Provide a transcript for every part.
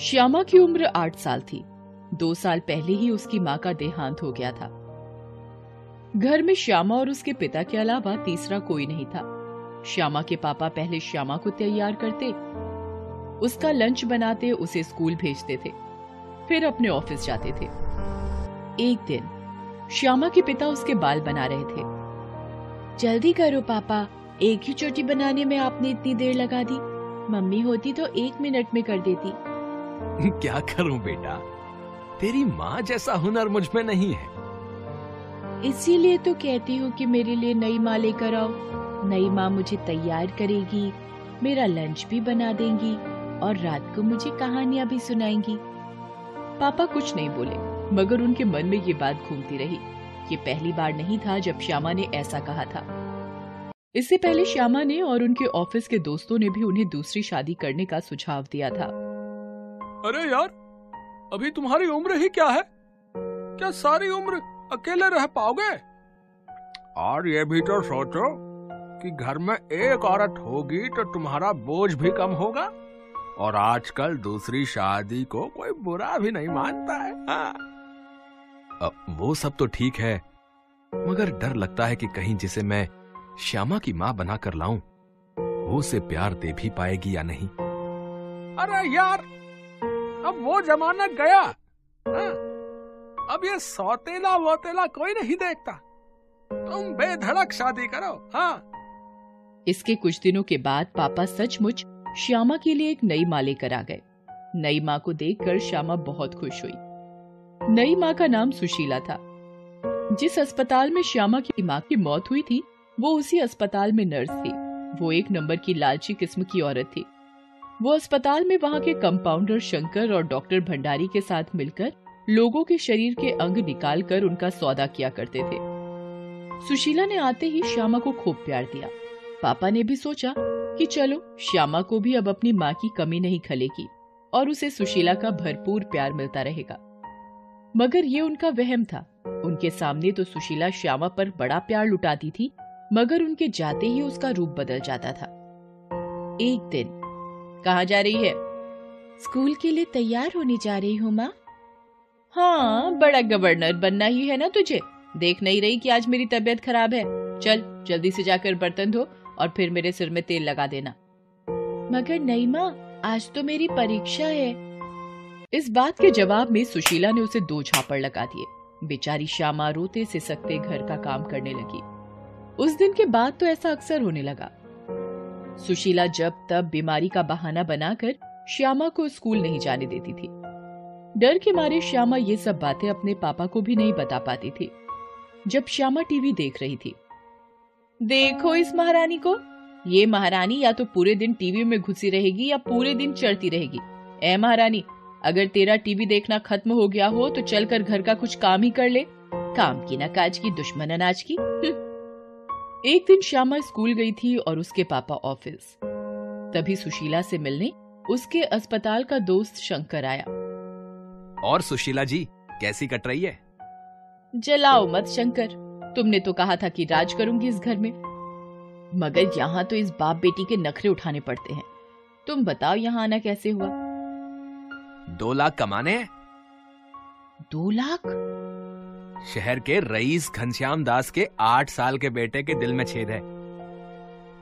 श्यामा की उम्र आठ साल थी। दो साल पहले ही उसकी माँ का देहांत हो गया था। घर में श्यामा और उसके पिता के अलावा तीसरा कोई नहीं था। श्यामा के पापा पहले श्यामा को तैयार करते, उसका लंच बनाते, उसे स्कूल भेजते थे, फिर अपने ऑफ़िस जाते थे। एक दिन, श्यामा के पिता उसके बाल बना रहे थे। जल्दी करो पापा, एक ही चोटी बनाने में आपने इतनी देर लगा दी। मम्मी होती तो एक मिनट में कर देती। क्या करूँ बेटा? तेरी माँ जैसा हुनर मुझमें नहीं है। इसीलिए तो कहती हूँ कि मेरे लिए नई माँ लेकर आओ। नई माँ मुझे तैयार करेगी, मेरा लंच भी बना देंगी और रात को मुझे कहानियाँ भी सुनाएँगी। पापा कुछ नहीं बोले, मगर उनके मन में ये बात घूमती रही। ये पहली बार नहीं था जब श्यामा ने ऐसा कहा था। इससे पहले श्यामा ने और उनके ऑफ़िस के दोस्तों ने भी उन्हें दूसरी शादी करने का सुझाव दिया था। अरे यार अभी तुम्हारी उम्र ही क्या है? क्या सारी उम्र अकेले रह पाओगे? और ये भी तो सोचो कि घर में एक औरत होगी तो तुम्हारा बोझ भी कम होगा। और आजकल दूसरी शादी को कोई बुरा भी नहीं मानता है। हाँ। अब वो सब तो ठीक है मगर डर लगता है कि कहीं जिसे मैं श्यामा की माँ बनाकर लाऊं वो उसे प्यार दे भी पाएगी या नहीं। अरे यार अब वो जमाना गया। हाँ? अब ये सौतेला वोतेला कोई नहीं देखता। तुम बेधड़क शादी करो। हाँ। इसके कुछ दिनों के बाद पापा सचमुच श्यामा के लिए एक नई माँ लेकर आ गए। नई माँ को देखकर श्यामा बहुत खुश हुई। नई माँ का नाम सुशीला था। जिस अस्पताल में श्यामा की माँ की मौत हुई थी, वो उसी अस्पताल में नर्स थी। वो एक नंबर की लालची किस्म की औरत थी। वो अस्पताल में वहाँ के कंपाउंडर शंकर और डॉक्टर भंडारी के साथ मिलकर लोगों के शरीर के अंग निकाल कर उनका सौदा किया करते थे। सुशीला ने आते ही श्यामा को खूब प्यार दिया। पापा ने भी सोचा कि चलो, श्यामा को भी अब अपनी माँ की कमी नहीं खलेगी और उसे सुशीला का भरपूर प्यार मिलता रहेगा। मगर ये उनका वहम था। उनके सामने तो सुशीला श्यामा पर बड़ा प्यार लुटाती थी, मगर उनके जाते ही उसका रूप बदल जाता था। एक दिन कहा जा रही है। स्कूल के लिए तैयार होने जा रही हूँ माँ। हाँ बड़ा गवर्नर बनना ही है ना तुझे। देख नहीं रही कि आज मेरी तबीयत खराब है। चल जल्दी से जाकर बर्तन धो और फिर मेरे सिर में तेल लगा देना। मगर नहीं माँ आज तो मेरी परीक्षा है। इस बात के जवाब में सुशीला ने उसे दो झापड़ लगा दिए। बेचारी श्यामा रोते से सकते घर का काम करने लगी। उस दिन के बाद तो ऐसा अक्सर होने लगा। सुशीला जब तब बीमारी का बहाना बनाकर श्यामा को स्कूल नहीं जाने देती थी। डर के मारे श्यामा ये सब बातें अपने पापा को भी नहीं बता पाती थी, जब श्यामा टीवी देख रही थी। देखो इस महारानी को। ये महारानी या तो पूरे दिन टीवी में घुसी रहेगी या पूरे दिन चढ़ती रहेगी। ए महारानी, अगर तेरा टीवी देखना खत्म हो गया हो तो चलकर घर का कुछ काम ही कर ले। काम की ना काज की, दुश्मन अनाज की। एक दिन श्यामा स्कूल गई थी और उसके पापा ऑफ़िस। तभी सुशीला से मिलने उसके अस्पताल का दोस्त शंकर आया। और सुशीला जी कैसी कट रही है? जलाओ मत शंकर। तुमने तो कहा था कि राज करूँगी इस घर में। मगर यहाँ तो इस बाप बेटी के नखरे उठाने पड़ते हैं। तुम बताओ यहाँ आना कैसे हुआ? दो लाख कमाने हैं। दो लाख? शहर के रईस घनश्याम दास के आठ साल के बेटे के दिल में छेद है।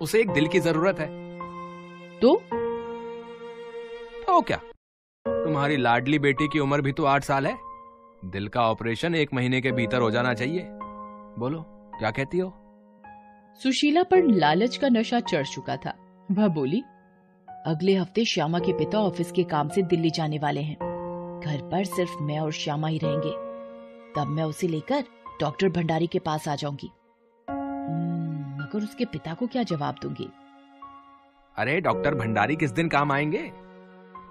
उसे एक दिल की ज़रूरत है। तो? तो क्या? तुम्हारी लाडली बेटी की उम्र भी तो आठ साल है। दिल का ऑपरेशन एक महीने के भीतर हो जाना चाहिए। बोलो क्या कहती हो? सुशीला पर लालच का नशा चढ़ चुका था। वह बोली अगले हफ़्ते श्यामा के पिता ऑफ़िस के काम से दिल्ली जाने वाले हैं। घर पर सिर्फ़ मैं और श्यामा ही रहेंगे। तब मैं उसे लेकर डॉक्टर भंडारी के पास आ जाऊँगी। हम्म, मगर उसके पिता को क्या जवाब दूँगी? अरे डॉक्टर भंडारी किस दिन काम आएँगे?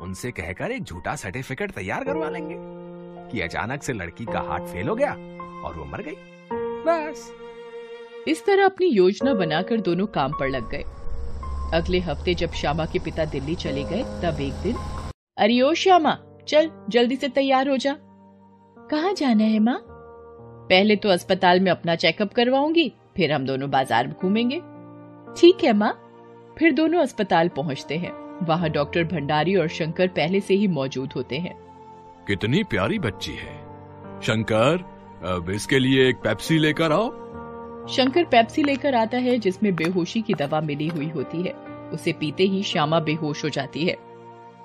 उनसे कहकर एक झूठा सर्टिफिकेट तैयार करवा लेंगे कि अचानक से लड़की का हार्ट फेल हो गया और वो मर गई। बस। इस तरह अपनी योजना बनाकर दोनों काम पर लग गए। अगले हफ़्ते जब श्यामा के पिता दिल्ली चले गए तब एक दिन अरे ओ श्यामा चल जल्दी से तैयार हो जा। कहाँ जाना है माँ? पहले तो अस्पताल में अपना चेकअप करवाऊँगी फिर हम दोनों बाज़ार में घूमेंगे। ठीक है माँ। फिर दोनों अस्पताल पहुँचते हैं। वहाँ डॉक्टर भंडारी और शंकर पहले से ही मौजूद होते हैं। कितनी प्यारी बच्ची है। शंकर अब इसके लिए एक पेप्सी लेकर आओ। शंकर पेप्सी लेकर आता है जिसमें बेहोशी की दवा मिली हुई होती है। उसे पीते ही श्यामा बेहोश हो जाती है।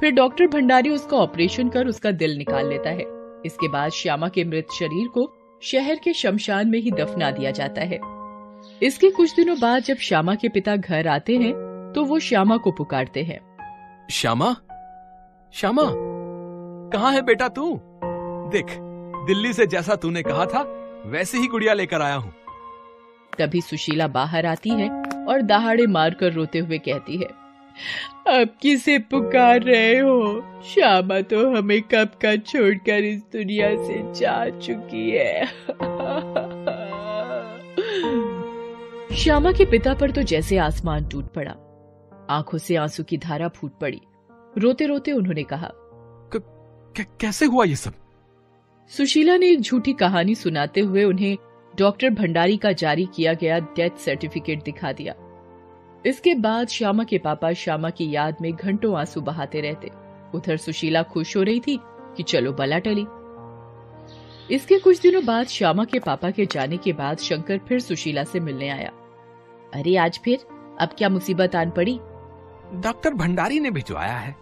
फिर डॉक्टर भंडारी उसका ऑपरेशन कर उसका दिल निकाल लेता है। इसके बाद श्यामा के मृत शरीर को शहर के शमशान में ही दफना दिया जाता है। इसके कुछ दिनों बाद जब श्यामा के पिता घर आते हैं तो वो श्यामा को पुकारते हैं। श्यामा? श्यामा? कहाँ है बेटा तू? देख दिल्ली से जैसा तूने कहा था वैसे ही गुड़िया लेकर आया हूँ। तभी सुशीला बाहर आती है और दहाड़े मारकर रोते हुए कहती है अब किसे पुकार रहे हो? श्यामा तो हमें कब का छोड़कर इस दुनिया से जा चुकी है। श्यामा के पिता पर तो जैसे आसमान टूट पड़ा। आँखों से आँसू की धारा फूट पड़ी। रोते रोते उन्होंने कहा कैसे हुआ ये सब? सुशीला ने एक झूठी कहानी सुनाते हुए उन्हें डॉक्टर भंडारी का जारी किया गया डेथ सर्टिफिकेट दिखा दिया। इसके बाद श्यामा के पापा श्यामा की याद में घंटों आँसू बहाते रहते। उधर सुशीला खुश हो रही थी कि चलो बला टली। इसके कुछ दिनों बाद श्यामा के पापा के जाने के बाद शंकर फिर सुशीला से मिलने आया। अरे आज फिर? अब क्या मुसीबत आन पड़ी? डॉक्टर भंडारी ने भिजवाया है।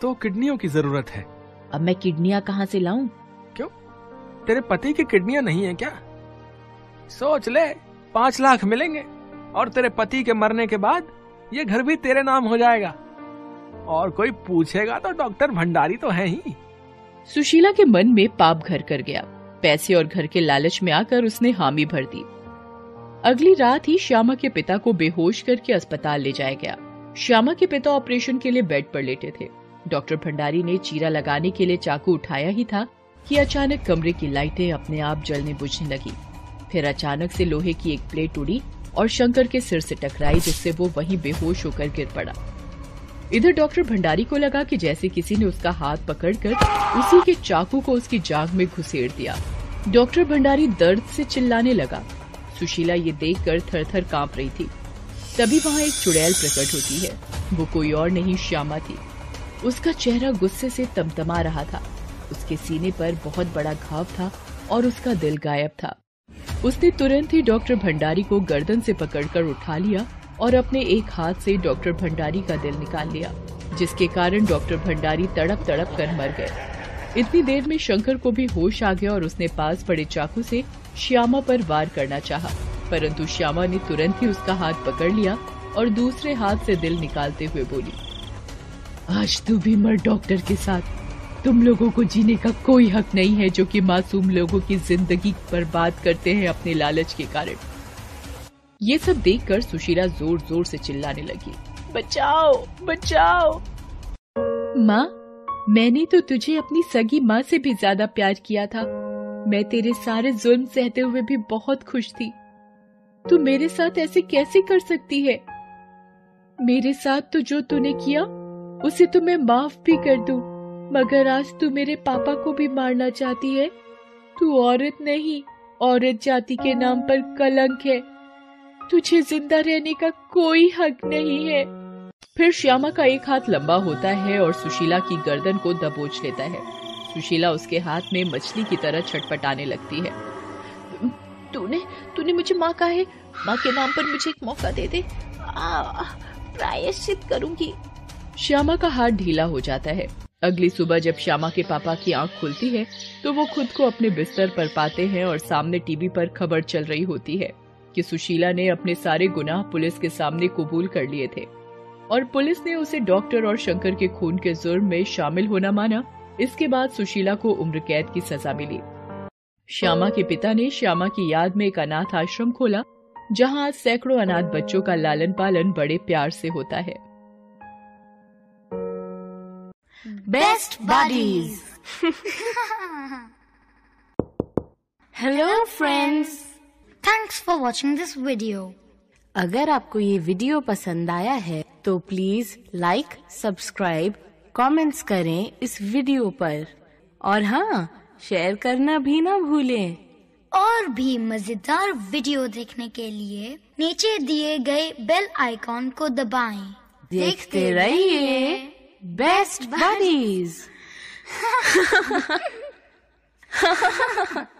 तो किडनियों की ज़रूरत है। अब मैं किडनियाँ कहाँ से लाऊं? क्यों? तेरे पति की किडनियाँ नहीं है क्या? सोच ले पाँच लाख मिलेंगे। और तेरे पति के मरने के बाद ये घर भी तेरे नाम हो जाएगा। और कोई पूछेगा तो डॉक्टर भंडारी तो है ही। सुशीला के मन में पाप घर कर गया। पैसे और घर के लालच में आकर उसने हामी भर दी। अगली रात ही श्यामा के पिता को बेहोश करके अस्पताल ले जाया गया। श्यामा के पिता ऑपरेशन के लिए बेड पर लेटे थे। डॉक्टर भंडारी ने चीरा लगाने के लिए चाकू उठाया ही था कि अचानक कमरे की लाइटें अपने आप जलने बुझने लगी। फिर अचानक से लोहे की एक प्लेट उड़ी और शंकर के सिर से टकराई, जिससे वो वहीं बेहोश होकर गिर पड़ा। इधर डॉक्टर भंडारी को लगा कि जैसे किसी ने उसका हाथ पकड़कर उसी के चाकू को उसकी जांग में घुसेड़ दिया। डॉक्टर भंडारी दर्द से चिल्लाने लगा। सुशीला ये देखकर थर थर काँप रही थी। तभी वहाँ एक चुड़ैल प्रकट होती है। वो कोई और नहीं, श्यामा थी। उसका चेहरा गुस्से से तमतमा रहा था। उसके सीने पर बहुत बड़ा घाव था और उसका दिल गायब था। उसने तुरंत ही डॉक्टर भंडारी को गर्दन से पकड़कर उठा लिया और अपने एक हाथ से डॉक्टर भंडारी का दिल निकाल लिया जिसके कारण डॉक्टर भंडारी तड़प तड़प कर मर गए। इतनी देर में शंकर को भी होश आ गया और उसने पास पड़े चाकू से श्यामा पर वार करना चाहा, परंतु श्यामा ने तुरंत ही उसका हाथ पकड़ लिया और दूसरे हाथ से दिल निकालते हुए बोली आज तू भी मर डॉक्टर के साथ। तुम लोगों को जीने का कोई हक नहीं है जो कि मासूम लोगों की ज़िंदगी बर्बाद करते हैं अपने लालच के कारण। ये सब देखकर सुशीला ज़ोर ज़ोर से चिल्लाने लगी। बचाओ बचाओ। माँ, मैंने तो तुझे अपनी सगी माँ से भी ज़्यादा प्यार किया था। मैं तेरे सारे जुल्म सहते हुए भी बहुत खुश थी। तू मेरे साथ ऐसे कैसे कर सकती है? मेरे साथ तो जो तूने किया, उसे तो मैं माफ़ भी कर दूँ। मगर आज तू मेरे पापा को भी मारना चाहती है। तू औरत नहीं, औरत जाति के नाम पर कलंक है। तुझे ज़िंदा रहने का कोई हक नहीं है। फिर श्यामा का एक हाथ लंबा होता है और सुशीला की गर्दन को दबोच लेता है। सुशीला उसके हाथ में मछली की तरह छटपटाने लगती है। तूने तूने मुझे माँ कहा है। माँ के नाम पर मुझे एक मौका दे दे। प्रायश्चित करूँगी। श्यामा का हाथ ढीला हो जाता है। अगली सुबह जब श्यामा के पापा की आँख खुलती है तो वो खुद को अपने बिस्तर पर पाते हैं और सामने टीवी पर खबर चल रही होती है कि सुशीला ने अपने सारे गुनाह पुलिस के सामने कबूल कर लिए थे। और पुलिस ने उसे डॉक्टर और शंकर के खून के जुर्म में शामिल होना माना। इसके बाद सुशीला को उम्र कैद की सजा मिली। श्यामा के पिता ने श्यामा की याद में एक अनाथ आश्रम खोला, जहाँ सैकड़ों अनाथ बच्चों का लालन पालन बड़े प्यार से होता है। Best Buddies. Hello friends. Thanks for watching this video अगर आपको ये वीडियो पसंद आया है तो प्लीज़ लाइक सब्सक्राइब कमेंट्स करें इस वीडियो पर और हाँ शेयर करना भी ना भूलें और भी मज़ेदार वीडियो देखने के लिए नीचे दिए गए बेल आइकॉन को दबाएँ। देखते रहिए Best buddies!